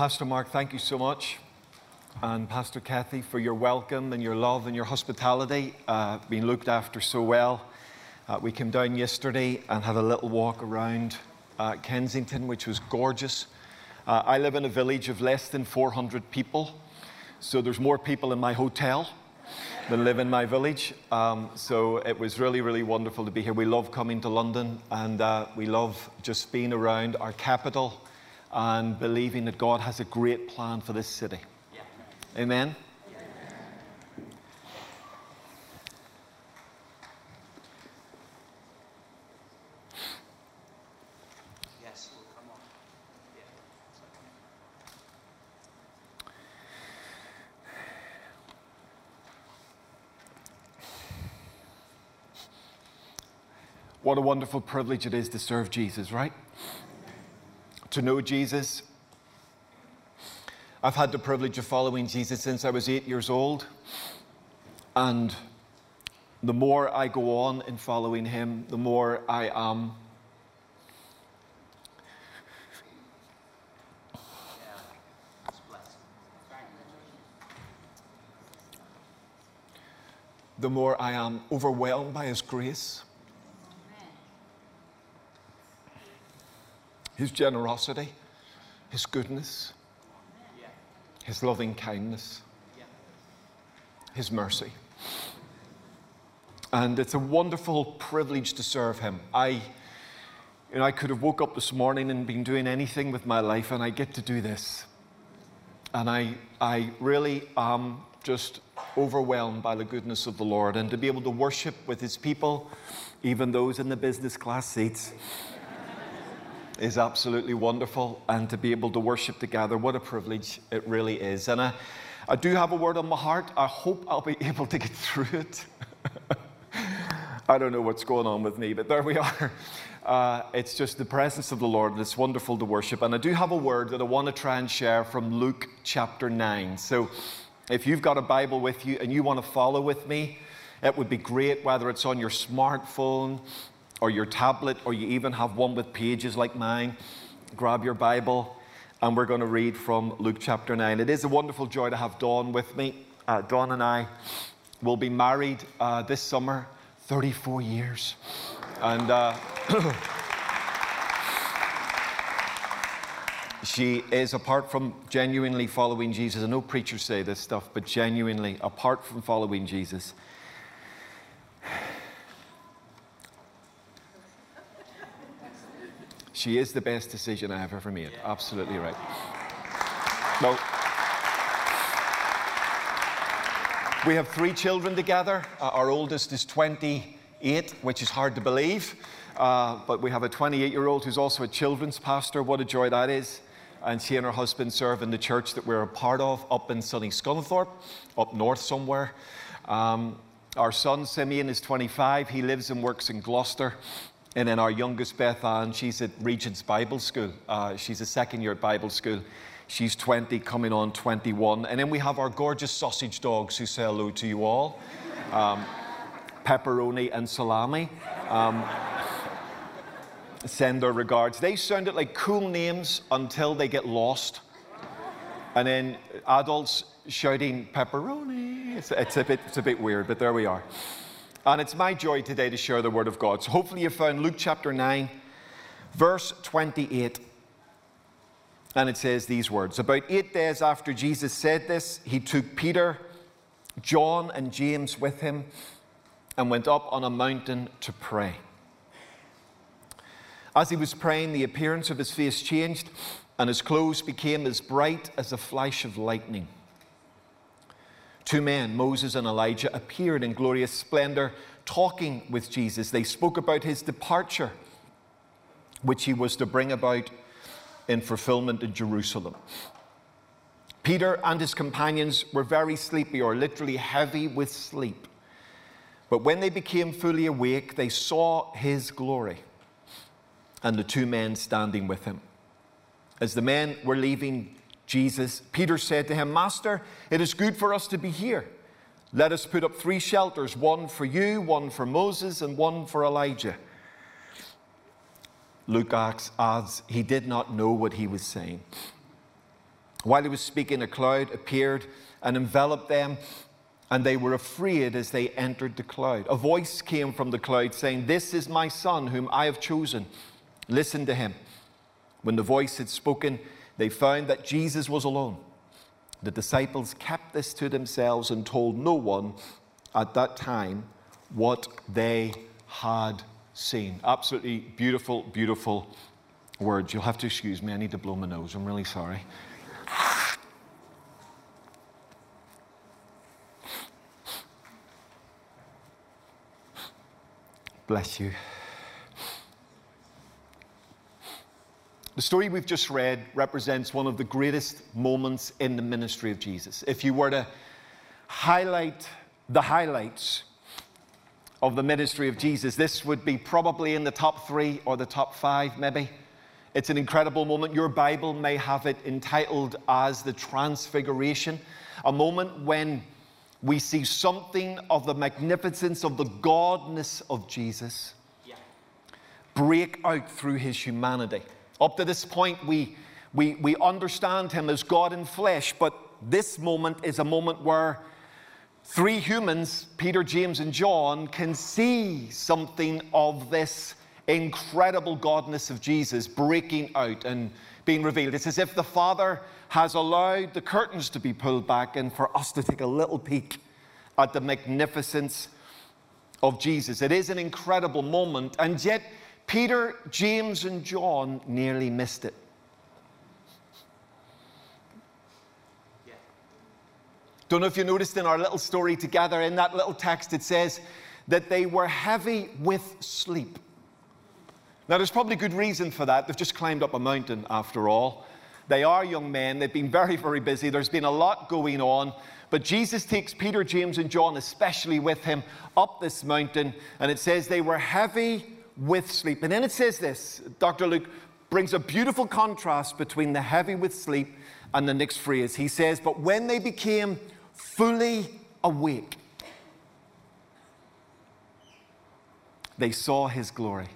Pastor Mark, thank you so much. And Pastor Kathy, for your welcome and your love and your hospitality. Uh, being looked after so well. Uh, we came down yesterday and had a little walk around uh, Kensington, which was gorgeous. Uh, I live in a village of less than 400 people, so there's more people in my hotel than live in my village. Um, so it was really, really wonderful to be here. We love coming to London and uh, we love just being around our capital and believing that God has a great plan for this city. Yeah. Amen. What a wonderful privilege it is to serve Jesus, right? To know Jesus. I've had the privilege of following Jesus since I was eight years old. And the more I go on in following him, the more I am. the more I am overwhelmed by His grace. His generosity, His goodness, His loving kindness, His mercy. And it's a wonderful privilege to serve Him. I, you know, I could have woke up this morning and been doing anything with my life, and I get to do this. And I, I really am just overwhelmed by the goodness of the Lord and to be able to worship with His people, even those in the business class seats is absolutely wonderful, and to be able to worship together, what a privilege it really is. And I, I do have a word on my heart. I hope I'll be able to get through it. I don't know what's going on with me, but there we are. Uh, it's just the presence of the Lord, and it's wonderful to worship. And I do have a word that I want to try and share from Luke chapter 9. So if you've got a Bible with you and you want to follow with me, it would be great, whether it's on your smartphone or your tablet, or you even have one with pages like mine, grab your Bible and we're going to read from Luke chapter 9. It is a wonderful joy to have Dawn with me. Uh, Dawn and I will be married uh, this summer, 34 years. And uh, she is, apart from genuinely following Jesus, I know preachers say this stuff, but genuinely, apart from following Jesus, She is the best decision I have ever made. Absolutely right. Well, we have three children together. Uh, our oldest is 28, which is hard to believe. Uh, but we have a 28 year old who's also a children's pastor. What a joy that is. And she and her husband serve in the church that we're a part of up in sunny Scunthorpe, up north somewhere. Um, our son Simeon is 25. He lives and works in Gloucester. And then our youngest, Beth Ann, she's at Regent's Bible School. Uh, she's a second year at Bible school. She's 20, coming on 21. And then we have our gorgeous sausage dogs who say hello to you all um, pepperoni and salami. Um, send their regards. They sounded like cool names until they get lost. And then adults shouting pepperoni. It's, it's, a, bit, it's a bit weird, but there we are. And it's my joy today to share the Word of God. So hopefully you found Luke chapter 9, verse 28. And it says these words About eight days after Jesus said this, he took Peter, John, and James with him and went up on a mountain to pray. As he was praying, the appearance of his face changed, and his clothes became as bright as a flash of lightning. Two men, Moses and Elijah, appeared in glorious splendor talking with Jesus. They spoke about his departure, which he was to bring about in fulfillment in Jerusalem. Peter and his companions were very sleepy, or literally heavy with sleep. But when they became fully awake, they saw his glory and the two men standing with him. As the men were leaving Jesus, Peter said to him, Master, it is good for us to be here. Let us put up three shelters one for you, one for Moses, and one for Elijah. Luke adds, he did not know what he was saying. While he was speaking, a cloud appeared and enveloped them, and they were afraid as they entered the cloud. A voice came from the cloud saying, This is my son whom I have chosen. Listen to him. When the voice had spoken, they found that Jesus was alone. The disciples kept this to themselves and told no one at that time what they had seen. Absolutely beautiful, beautiful words. You'll have to excuse me. I need to blow my nose. I'm really sorry. Bless you. The story we've just read represents one of the greatest moments in the ministry of Jesus. If you were to highlight the highlights of the ministry of Jesus, this would be probably in the top three or the top five, maybe. It's an incredible moment. Your Bible may have it entitled as the Transfiguration, a moment when we see something of the magnificence of the godness of Jesus break out through his humanity. Up to this point, we, we, we understand him as God in flesh, but this moment is a moment where three humans, Peter, James, and John, can see something of this incredible godness of Jesus breaking out and being revealed. It's as if the Father has allowed the curtains to be pulled back and for us to take a little peek at the magnificence of Jesus. It is an incredible moment, and yet Peter, James, and John nearly missed it. Don't know if you noticed in our little story together, in that little text, it says that they were heavy with sleep. Now, there's probably good reason for that. They've just climbed up a mountain, after all. They are young men. They've been very, very busy. There's been a lot going on. But Jesus takes Peter, James, and John, especially with him, up this mountain. And it says they were heavy with sleep. And then it says this Dr. Luke brings a beautiful contrast between the heavy with sleep and the next phrase. He says, But when they became fully awake, they saw his glory.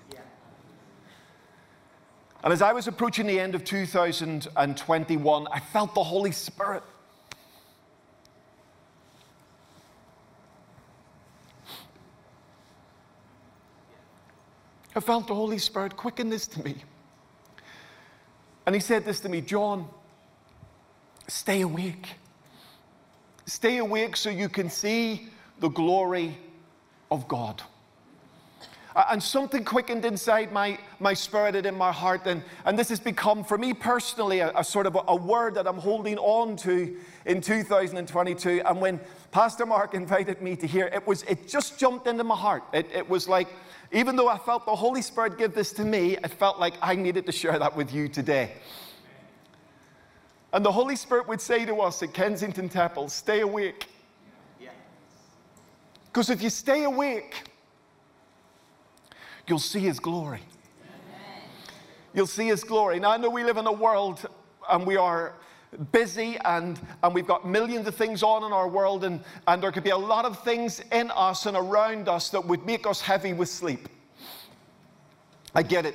And as I was approaching the end of 2021, I felt the Holy Spirit. I felt the Holy Spirit quicken this to me. And he said this to me John, stay awake. Stay awake so you can see the glory of God. And something quickened inside my, my spirit and in my heart. And, and this has become, for me personally, a, a sort of a, a, word that I'm holding on to in 2022. And when Pastor Mark invited me to here, it was it just jumped into my heart. It, it was like, even though I felt the Holy Spirit give this to me, it felt like I needed to share that with you today. And the Holy Spirit would say to us at Kensington Temple, stay awake. Because if you stay awake, you'll see His glory. You'll see His glory. Now, I know we live in a world and we are busy and, and we've got millions of things on in our world, and, and there could be a lot of things in us and around us that would make us heavy with sleep. I get it.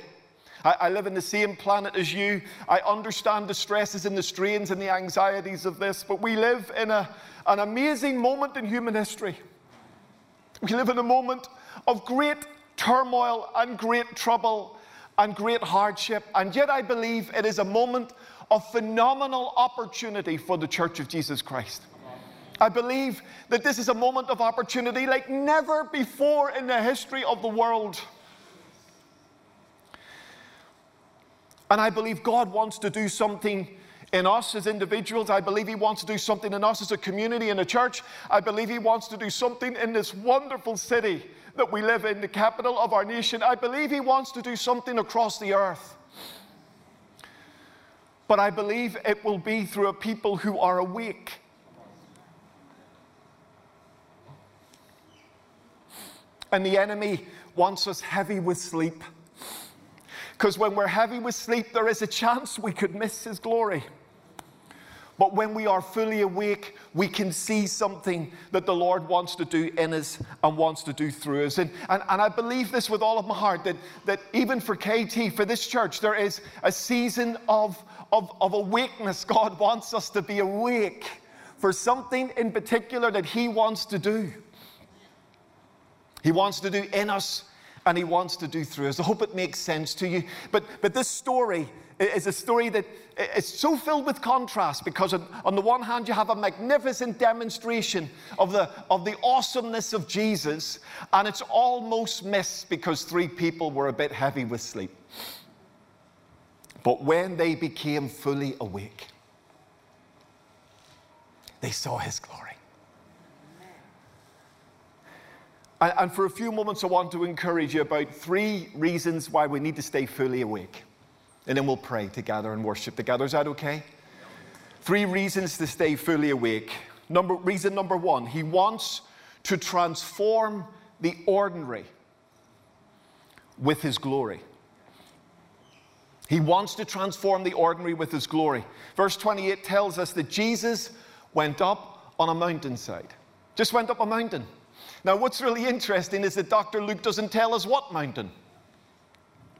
I, I, live in the same planet as you. I understand the stresses and the strains and the anxieties of this, but we live in a, an amazing moment in human history. We live in a moment of great turmoil and great trouble and great hardship. And yet, I believe it is a moment of phenomenal opportunity for the Church of Jesus Christ. I believe that this is a moment of opportunity like never before in the history of the world. And I believe God wants to do something in us as individuals. I believe He wants to do something in us as a community and a church. I believe He wants to do something in this wonderful city that we live in, the capital of our nation. I believe He wants to do something across the earth. But I believe it will be through a people who are awake. And the enemy wants us heavy with sleep. Because when we're heavy with sleep, there is a chance we could miss His glory. But when we are fully awake, we can see something that the Lord wants to do in us and wants to do through us. And, and, and I believe this with all of my heart that, that even for KT, for this church, there is a season of, of, of awakeness. God wants us to be awake for something in particular that He wants to do. He wants to do in us and He wants to do through us. I hope it makes sense to you. But, but this story is a story that is so filled with contrast because, on, on the one hand, you have a magnificent demonstration of the, of the awesomeness of Jesus, and it's almost missed because three people were a bit heavy with sleep. But when they became fully awake, they saw his glory. And for a few moments, I want to encourage you about three reasons why we need to stay fully awake and then we'll pray together and worship together. Is that okay? Three reasons to stay fully awake. Number, reason number one, he wants to transform the ordinary with his glory. He wants to transform the ordinary with his glory. Verse 28 tells us that Jesus went up on a mountainside. Just went up a mountain. Now, what's really interesting is that Dr. Luke doesn't tell us what mountain.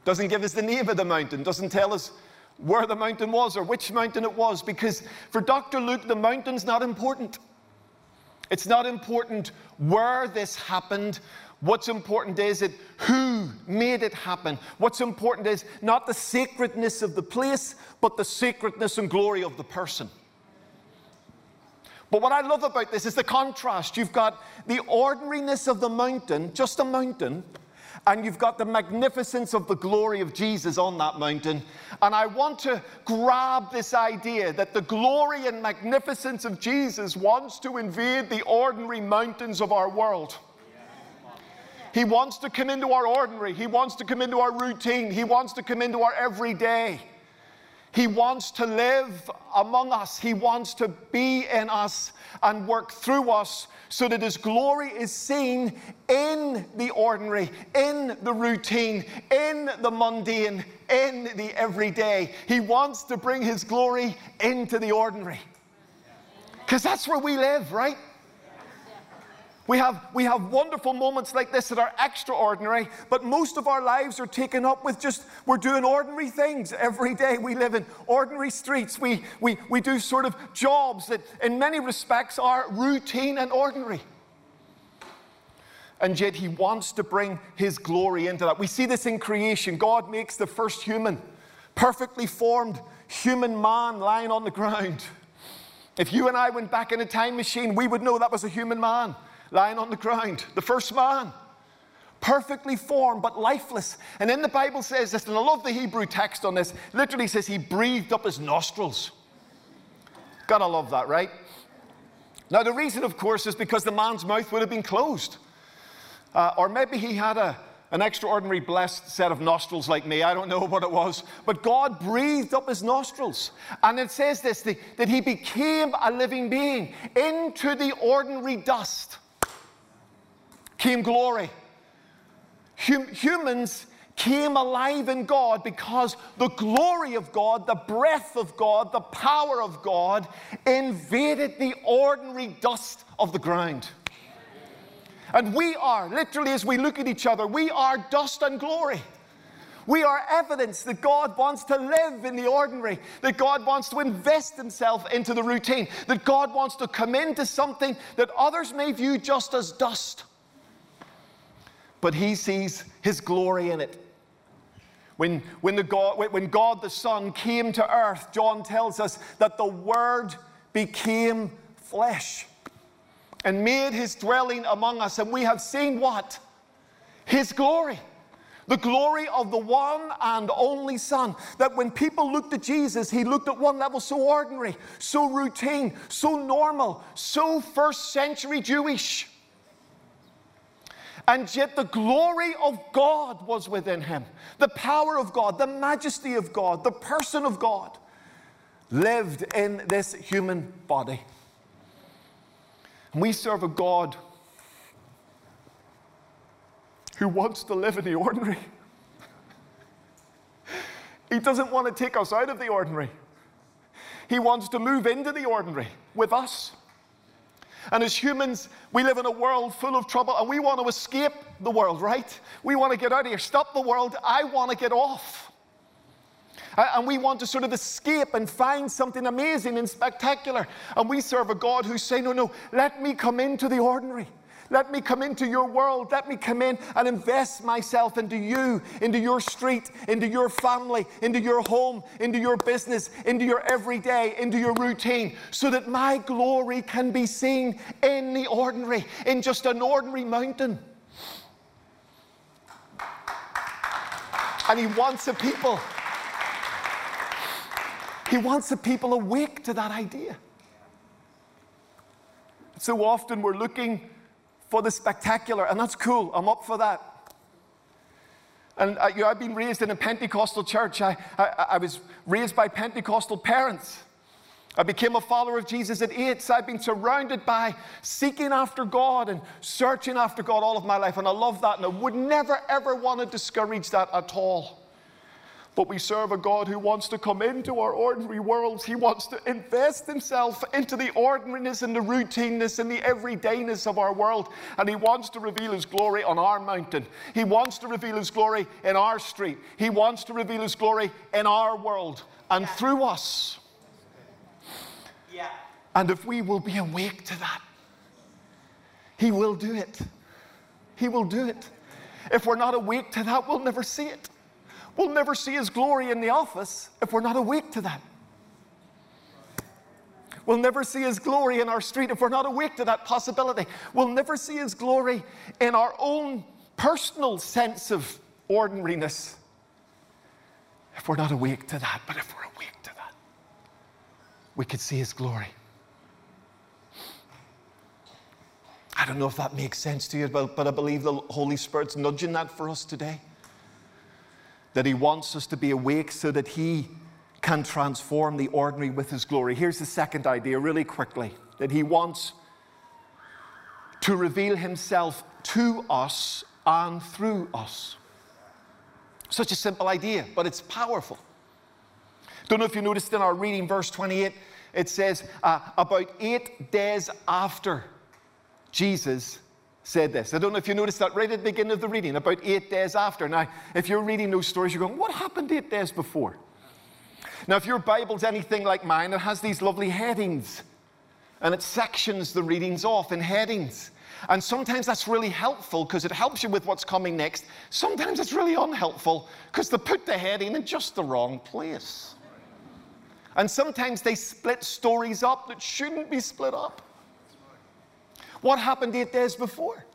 Doesn't give us the name of the mountain, doesn't tell us where the mountain was or which mountain it was, because for Dr. Luke, the mountain's not important. It's not important where this happened. What's important is it who made it happen. What's important is not the sacredness of the place, but the sacredness and glory of the person. But what I love about this is the contrast. You've got the ordinariness of the mountain, just a mountain, and you've got the magnificence of the glory of Jesus on that mountain. And I want to grab this idea that the glory and magnificence of Jesus wants to invade the ordinary mountains of our world. He wants to come into our ordinary. He wants to come into our routine. He wants to come into our everyday. He wants to live among us. He wants to be in us and work through us so that His glory is seen in the ordinary, in the routine, in the mundane, in the everyday. He wants to bring His glory into the ordinary. Because that's where we live, right? We have, we have wonderful moments like this that are extraordinary, but most of our lives are taken up with just, we're doing ordinary things every day. We live in ordinary streets. We, we, we do sort of jobs that, in many respects, are routine and ordinary. And yet, He wants to bring His glory into that. We see this in creation. God makes the first human, perfectly formed human man lying on the ground. If you and I went back in a time machine, we would know that was a human man lying on the ground, the first man, perfectly formed but lifeless. And then the Bible says this, and I love the Hebrew text on this, literally says he breathed up his nostrils. Gotta love that, right? Now, the reason, of course, is because the man's mouth would have been closed. Uh, or maybe he had a, an extraordinary blessed set of nostrils like me. I don't know what it was. But God breathed up his nostrils. And it says this that, that he became a living being into the ordinary dust came glory. Hum- humans came alive in God because the glory of God, the breath of God, the power of God invaded the ordinary dust of the ground. And we are, literally, as we look at each other, we are dust and glory. We are evidence that God wants to live in the ordinary, that God wants to invest Himself into the routine, that God wants to come into something that others may view just as dust but he sees his glory in it. When, when, the God, when God the Son came to earth, John tells us that the Word became flesh and made his dwelling among us. And we have seen what? His glory. The glory of the one and only Son. That when people looked at Jesus, he looked at one level so ordinary, so routine, so normal, so first century Jewish. And yet the glory of God was within him. The power of God, the majesty of God, the person of God lived in this human body. And we serve a God who wants to live in the ordinary. He doesn't want to take us out of the ordinary. He wants to move into the ordinary with us. And as humans, we live in a world full of trouble and we want to escape the world, right? We want to get out of here. Stop the world. I want to get off. And we want to sort of escape and find something amazing and spectacular. And we serve a God who's saying, No, no, let me come into the ordinary. Let me come into your world. Let me come in and invest myself into you, into your street, into your family, into your home, into your business, into your everyday, into your routine, so that my glory can be seen in the ordinary, in just an ordinary mountain. And He wants a people. He wants the people awake to that idea. So often we're looking for the spectacular, and that's cool. I'm up for that. And uh, you know, I've been raised in a Pentecostal church. I, I, I, was raised by Pentecostal parents. I became a follower of Jesus at eight. So I've been surrounded by seeking after God and searching after God all of my life. And I love that. And I would never, ever want to discourage that at all. But we serve a God who wants to come into our ordinary worlds. He wants to invest himself into the ordinariness and the routineness and the everydayness of our world. And he wants to reveal his glory on our mountain. He wants to reveal his glory in our street. He wants to reveal his glory in our world and yeah. through us. Yeah. And if we will be awake to that, he will do it. He will do it. If we're not awake to that, we'll never see it. We'll never see His glory in the office if we're not awake to that. We'll never see His glory in our street if we're not awake to that possibility. We'll never see His glory in our own personal sense of ordinariness if we're not awake to that. But if we're awake to that, we could see His glory. I don't know if that makes sense to you, but, but I believe the Holy Spirit's nudging that for us today that He wants us to be awake so that He can transform the ordinary with His glory. Here's the second idea, really quickly that He wants to reveal Himself to us and through us. Such a simple idea, but it's powerful. Don't know if you noticed in our reading, verse 28, it says, uh, about eight days after Jesus said this. I don't know if you noticed that right at the beginning of the reading, about eight days after. Now, if you're reading those stories, you're going, what happened eight days before? Now, if your Bible's anything like mine, it has these lovely headings and it sections the readings off in headings. And sometimes that's really helpful because it helps you with what's coming next. Sometimes it's really unhelpful because they put the heading in just the wrong place. And sometimes they split stories up that shouldn't be split up. What happened eight days before?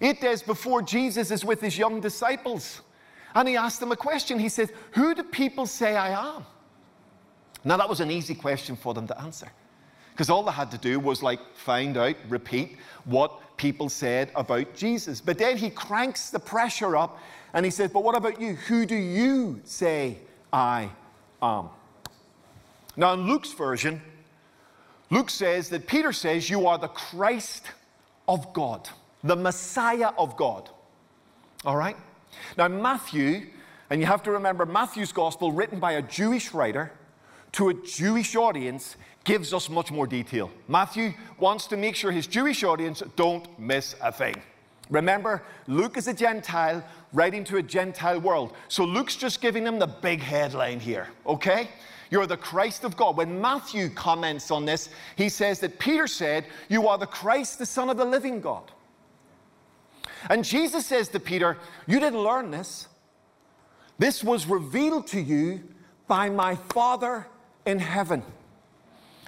Eight days before, Jesus is with his young disciples. And he asked them a question. He said, Who do people say I am? Now, that was an easy question for them to answer. Because all they had to do was like find out, repeat what people said about Jesus. But then he cranks the pressure up and he says, But what about you? Who do you say I am? Now, in Luke's version, Luke says that Peter says, You are the Christ of God, the Messiah of God. All right? Now, Matthew, and you have to remember Matthew's gospel, written by a Jewish writer to a Jewish audience, gives us much more detail. Matthew wants to make sure his Jewish audience don't miss a thing. Remember, Luke is a Gentile writing to a Gentile world. So Luke's just giving them the big headline here, okay? You're the Christ of God. When Matthew comments on this, he says that Peter said, You are the Christ, the Son of the living God. And Jesus says to Peter, You didn't learn this. This was revealed to you by my Father in heaven.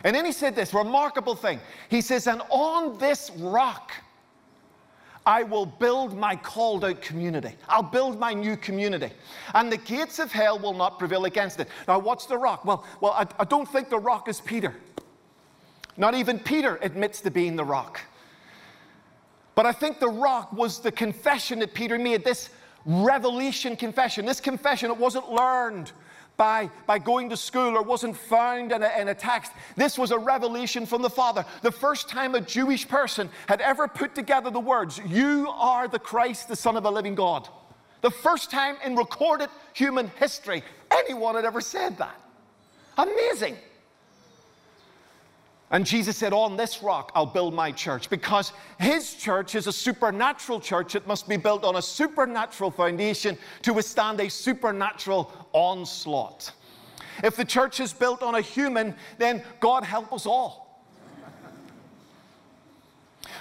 And then he said this remarkable thing. He says, And on this rock, I will build my called out community. I'll build my new community. And the gates of hell will not prevail against it. Now, what's the rock? Well, well I, I don't think the rock is Peter. Not even Peter admits to being the rock. But I think the rock was the confession that Peter made, this revelation confession. This confession, it wasn't learned by, by going to school or wasn't found in a, in a text. This was a revelation from the Father. The first time a Jewish person had ever put together the words, You are the Christ, the Son of the living God. The first time in recorded human history anyone had ever said that. Amazing. And Jesus said, On this rock I'll build my church because his church is a supernatural church. It must be built on a supernatural foundation to withstand a supernatural onslaught. If the church is built on a human, then God help us all.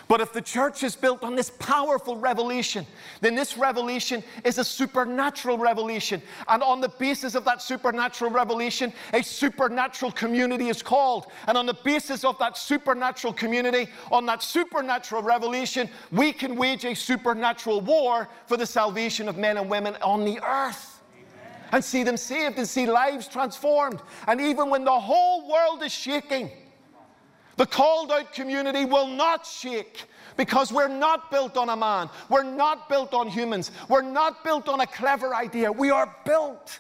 But if the church is built on this powerful revelation, then this revelation is a supernatural revelation. And on the basis of that supernatural revelation, a supernatural community is called. And on the basis of that supernatural community, on that supernatural revelation, we can wage a supernatural war for the salvation of men and women on the earth and see them saved and see lives transformed. And even when the whole world is shaking, the called out community will not shake because we're not built on a man. We're not built on humans. We're not built on a clever idea. We are built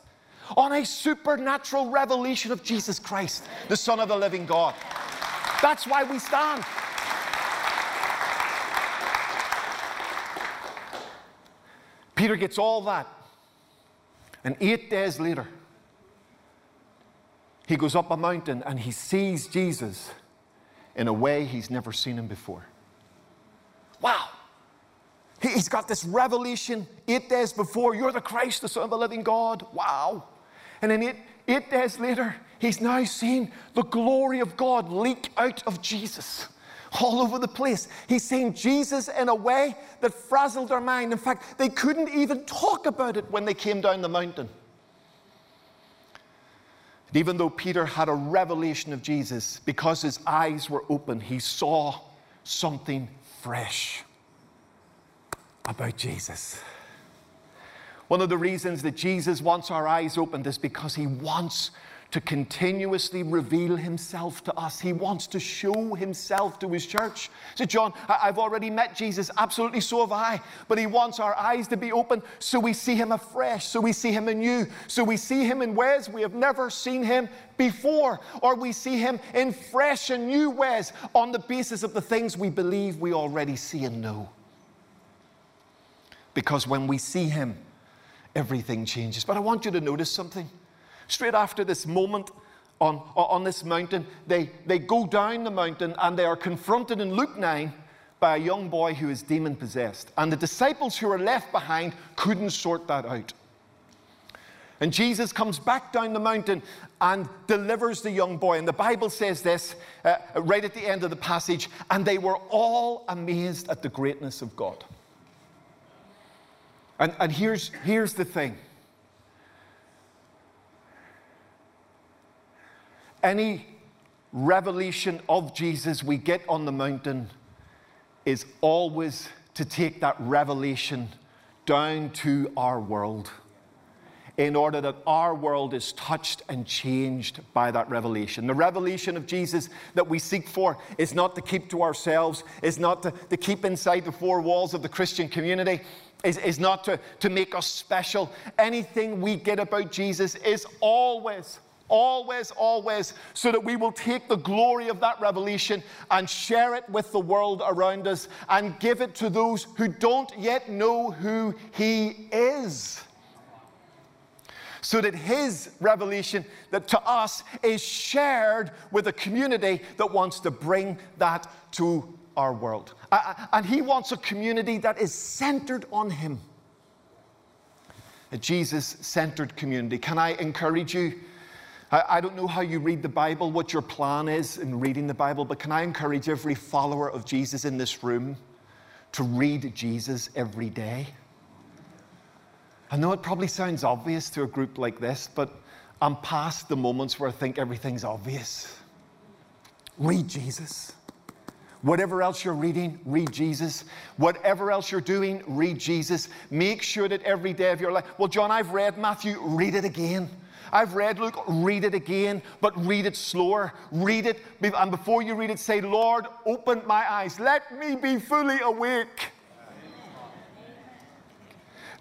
on a supernatural revelation of Jesus Christ, the Son of the living God. That's why we stand. Peter gets all that and eight days later, he goes up a mountain and he sees Jesus in a way he's never seen him before. Wow. He's got this revelation eight days before you're the Christ, the Son of the living God. Wow. And then eight, eight days later, he's now seen the glory of God leak out of Jesus all over the place. He's saying Jesus in a way that frazzled their mind. In fact, they couldn't even talk about it when they came down the mountain. And even though Peter had a revelation of Jesus, because his eyes were open, he saw something fresh about Jesus. One of the reasons that Jesus wants our eyes opened is because he wants to continuously reveal himself to us. He wants to show himself to his church. So, John, I've already met Jesus. Absolutely, so have I. But he wants our eyes to be open so we see him afresh, so we see him anew, so we see him in ways we have never seen him before, or we see him in fresh and new ways on the basis of the things we believe we already see and know. Because when we see him, everything changes. But I want you to notice something. Straight after this moment on, on this mountain, they, they go down the mountain and they are confronted in Luke 9 by a young boy who is demon possessed. And the disciples who are left behind couldn't sort that out. And Jesus comes back down the mountain and delivers the young boy. And the Bible says this uh, right at the end of the passage and they were all amazed at the greatness of God. And, and here's, here's the thing any revelation of Jesus we get on the mountain is always to take that revelation down to our world in order that our world is touched and changed by that revelation. The revelation of Jesus that we seek for is not to keep to ourselves, is not to, to keep inside the four walls of the Christian community, is, is not to, to make us special. Anything we get about Jesus is always Always, always, so that we will take the glory of that revelation and share it with the world around us and give it to those who don't yet know who He is. So that His revelation that to us is shared with a community that wants to bring that to our world. And He wants a community that is centered on Him. A Jesus centered community. Can I encourage you? I, don't know how you read the Bible, what your plan is in reading the Bible, but can I encourage every follower of Jesus in this room to read Jesus every day? I know it probably sounds obvious to a group like this, but I'm past the moments where I think everything's obvious. Read Jesus. Whatever else you're reading, read Jesus. Whatever else you're doing, read Jesus. Make sure that every day of your life, well, John, I've read Matthew, read it again. I've read Luke, read it again, but read it slower. Read it, and before you read it, say, Lord, open my eyes. Let me be fully awake.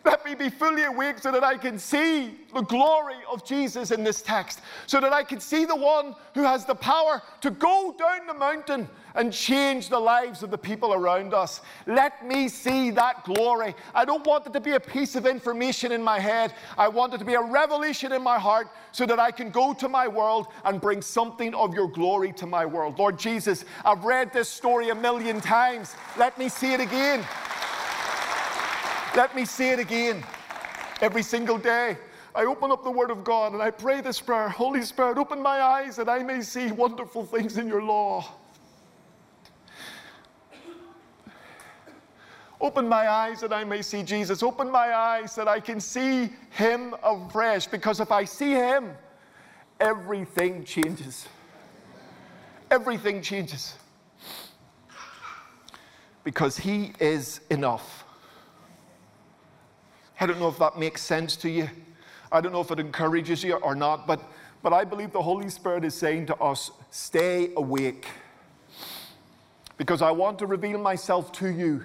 Let me be fully awake so that I can see the glory of Jesus in this text, so that I can see the one who has the power to go down the mountain and change the lives of the people around us. Let me see that glory. I don't want it to be a piece of information in my head. I want it to be a revelation in my heart so that I can go to my world and bring something of your glory to my world. Lord Jesus, I've read this story a million times. Let me see it again. Let me say it again every single day. I open up the Word of God and I pray this prayer Holy Spirit, open my eyes that I may see wonderful things in your law. Open my eyes that I may see Jesus. Open my eyes that I can see Him afresh. Because if I see Him, everything changes. Everything changes. Because He is enough. I don't know if that makes sense to you. I don't know if it encourages you or not, but, but I believe the Holy Spirit is saying to us, stay awake. Because I want to reveal myself to you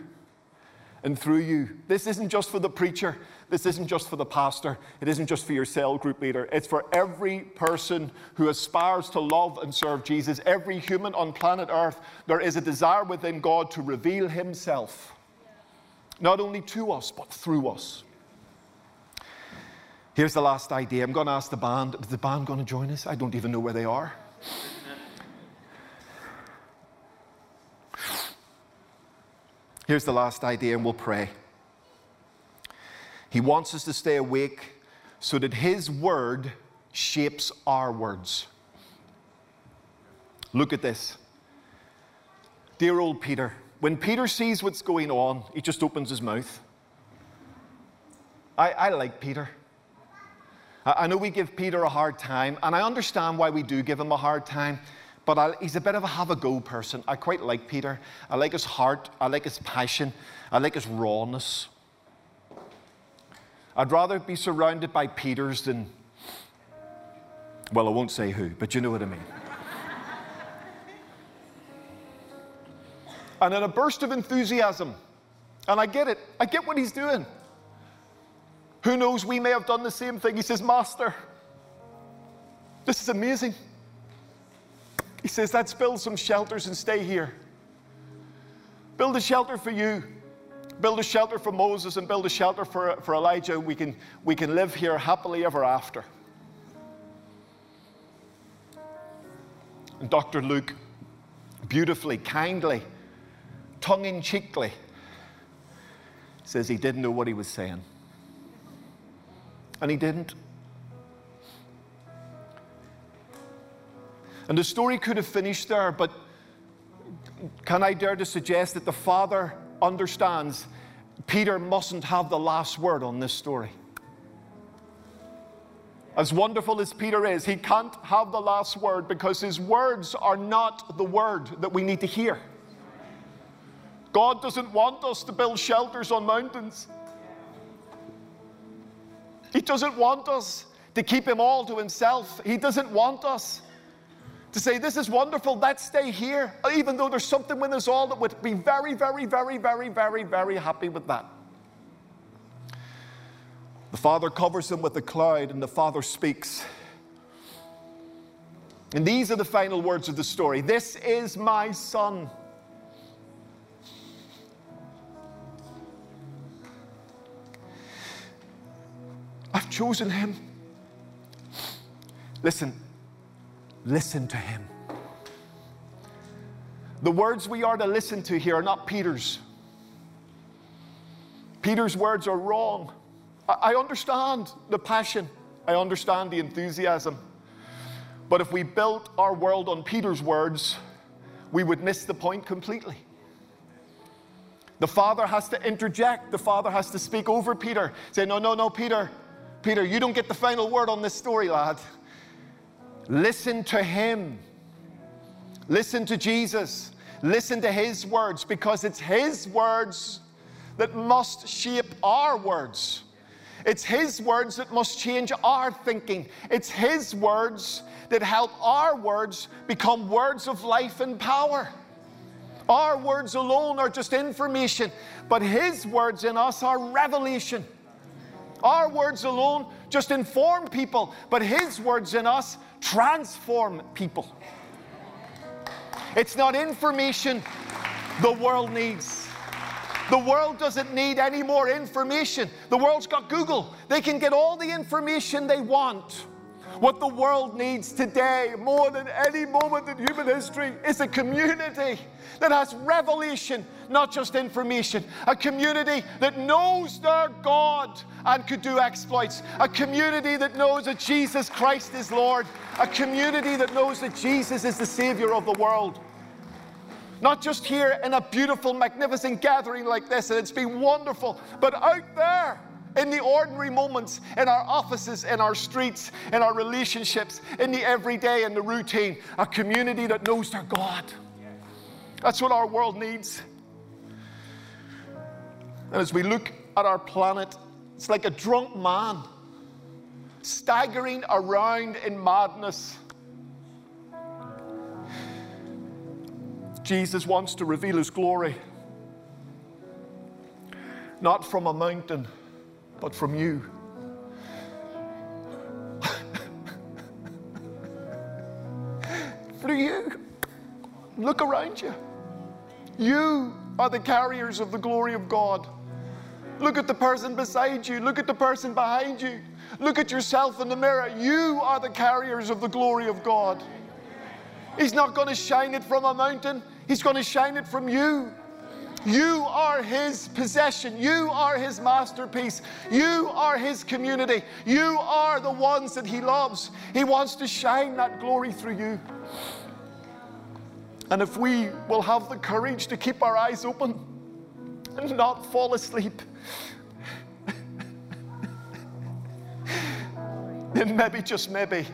and through you. This isn't just for the preacher. This isn't just for the pastor. It isn't just for your cell group leader. It's for every person who aspires to love and serve Jesus. Every human on planet Earth, there is a desire within God to reveal Himself, not only to us, but through us. Here's the last idea. I'm going to ask the band. Is the band going to join us? I don't even know where they are. Here's the last idea, and we'll pray. He wants us to stay awake so that His word shapes our words. Look at this. Dear old Peter, when Peter sees what's going on, he just opens his mouth. I, I like Peter. I know we give Peter a hard time, and I understand why we do give him a hard time, but I, he's a bit of a have a go person. I quite like Peter. I like his heart, I like his passion, I like his rawness. I'd rather be surrounded by Peters than, well, I won't say who, but you know what I mean. and in a burst of enthusiasm, and I get it, I get what he's doing. Who knows, we may have done the same thing. He says, Master, this is amazing. He says, Let's build some shelters and stay here. Build a shelter for you. Build a shelter for Moses and build a shelter for, for Elijah. We can, we can live here happily ever after. And Dr. Luke, beautifully, kindly, tongue in cheekly, says he didn't know what he was saying. And he didn't. And the story could have finished there, but can I dare to suggest that the Father understands Peter mustn't have the last word on this story? As wonderful as Peter is, he can't have the last word because his words are not the word that we need to hear. God doesn't want us to build shelters on mountains. He doesn't want us to keep him all to himself. He doesn't want us to say, This is wonderful, let's stay here, uh, even though there's something with us all that would be very, very, very, very, very, very happy with that. The Father covers him with a cloud, and the Father speaks. And these are the final words of the story This is my Son I've chosen him. Listen, listen to him. The words we are to listen to here are not Peter's. Peter's words are wrong. I understand the passion, I understand the enthusiasm. But if we built our world on Peter's words, we would miss the point completely. The father has to interject, the father has to speak over Peter, say, No, no, no, Peter, Peter, you don't get the final word on this story, lad. Listen to him. Listen to Jesus. Listen to his words because it's his words that must shape our words. It's his words that must change our thinking. It's his words that help our words become words of life and power. Our words alone are just information, but his words in us are revelation. Our words alone just inform people, but His words in us transform people. It's not information the world needs. The world doesn't need any more information. The world's got Google. They can get all the information they want. What the world needs today, more than any moment in human history, is a community that has revelation, not just information. A community that knows their God and could do exploits. A community that knows that Jesus Christ is Lord. A community that knows that Jesus is the Savior of the world. Not just here in a beautiful, magnificent gathering like this, and it's been wonderful, but out there in the ordinary moments, in our offices, in our streets, in our relationships, in the everyday and the routine, a community that knows their God. That's what our world needs. And as we look at our planet, it's like a drunk man staggering around in madness Jesus wants to reveal his glory, not from a mountain, but from you. For you. Look around you. You are the carriers of the glory of God. Look at the person beside you. Look at the person behind you. Look at yourself in the mirror. You are the carriers of the glory of God. He's not going to shine it from a mountain. He's going to shine it from you. You are His possession. You are His masterpiece. You are His community. You are the ones that He loves. He wants to shine that glory through you. And if we will have the courage to keep our eyes open and not fall asleep, then maybe, just maybe,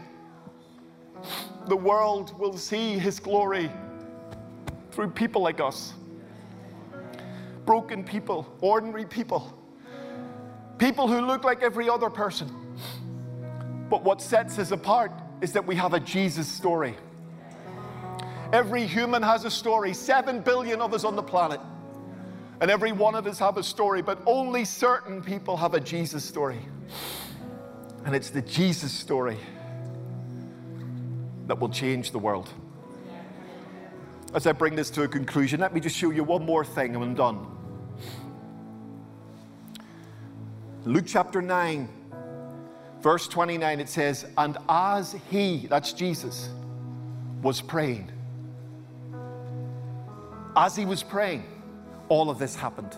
the world will see His glory through people like us broken people, ordinary people, people who look like every other person. But what sets us apart is that we have a Jesus story. Every human has a story, seven billion of us on the planet. And every one of us have a story, but only certain people have a Jesus story. And it's the Jesus story that will change the world as I bring this to a conclusion, let me just show you one more thing and I'm done. Luke chapter 9, verse 29, it says, And as he, that's Jesus, was praying, as he was praying, all of this happened.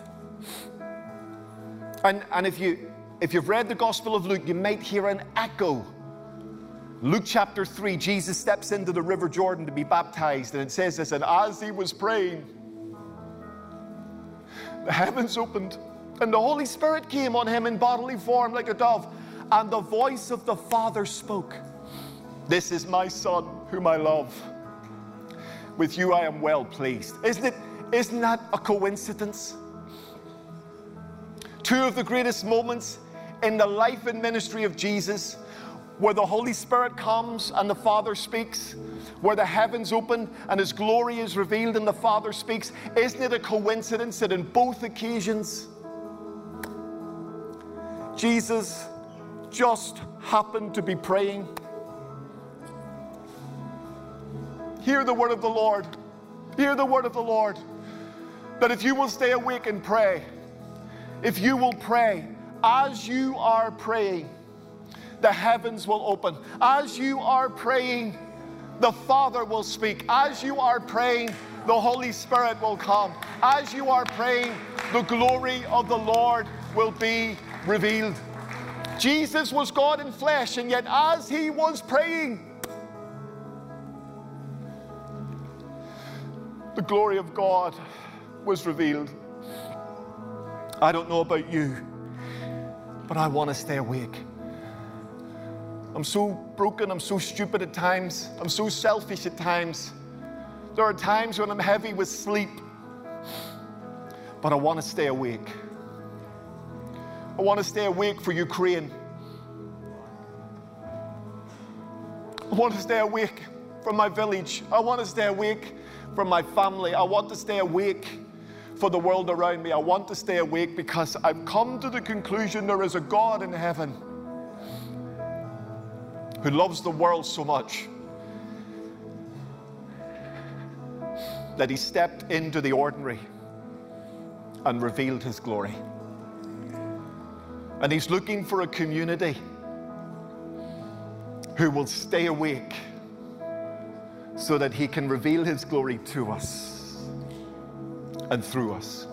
And, and if, you, if you've read the Gospel of Luke, you might hear an echo Luke chapter 3, Jesus steps into the River Jordan to be baptized, and it says this, and as he was praying, the heavens opened, and the Holy Spirit came on him in bodily form like a dove, and the voice of the Father spoke, This is my Son, whom I love. With you I am well pleased. Isn't it? Isn't that a coincidence? Two of the greatest moments in the life and ministry of Jesus where the Holy Spirit comes and the Father speaks, where the heavens open and His glory is revealed and the Father speaks. Isn't it a coincidence that in both occasions, Jesus just happened to be praying? Hear the word of the Lord. Hear the word of the Lord. That if you will stay awake and pray, if you will pray as you are praying, the heavens will open. As you are praying, the Father will speak. As you are praying, the Holy Spirit will come. As you are praying, the glory of the Lord will be revealed. Jesus was God in flesh, and yet as he was praying, the glory of God was revealed. I don't know about you, but I want to stay awake. I'm so broken, I'm so stupid at times, I'm so selfish at times. There are times when I'm heavy with sleep, but I want to stay awake. I want to stay awake for Ukraine. I want to stay awake for my village. I want to stay awake for my family. I want to stay awake for the world around me. I want to stay awake because I've come to the conclusion there is a God in heaven who loves the world so much that he stepped into the ordinary and revealed his glory. And he's looking for a community who will stay awake so that he can reveal his glory to us and through us.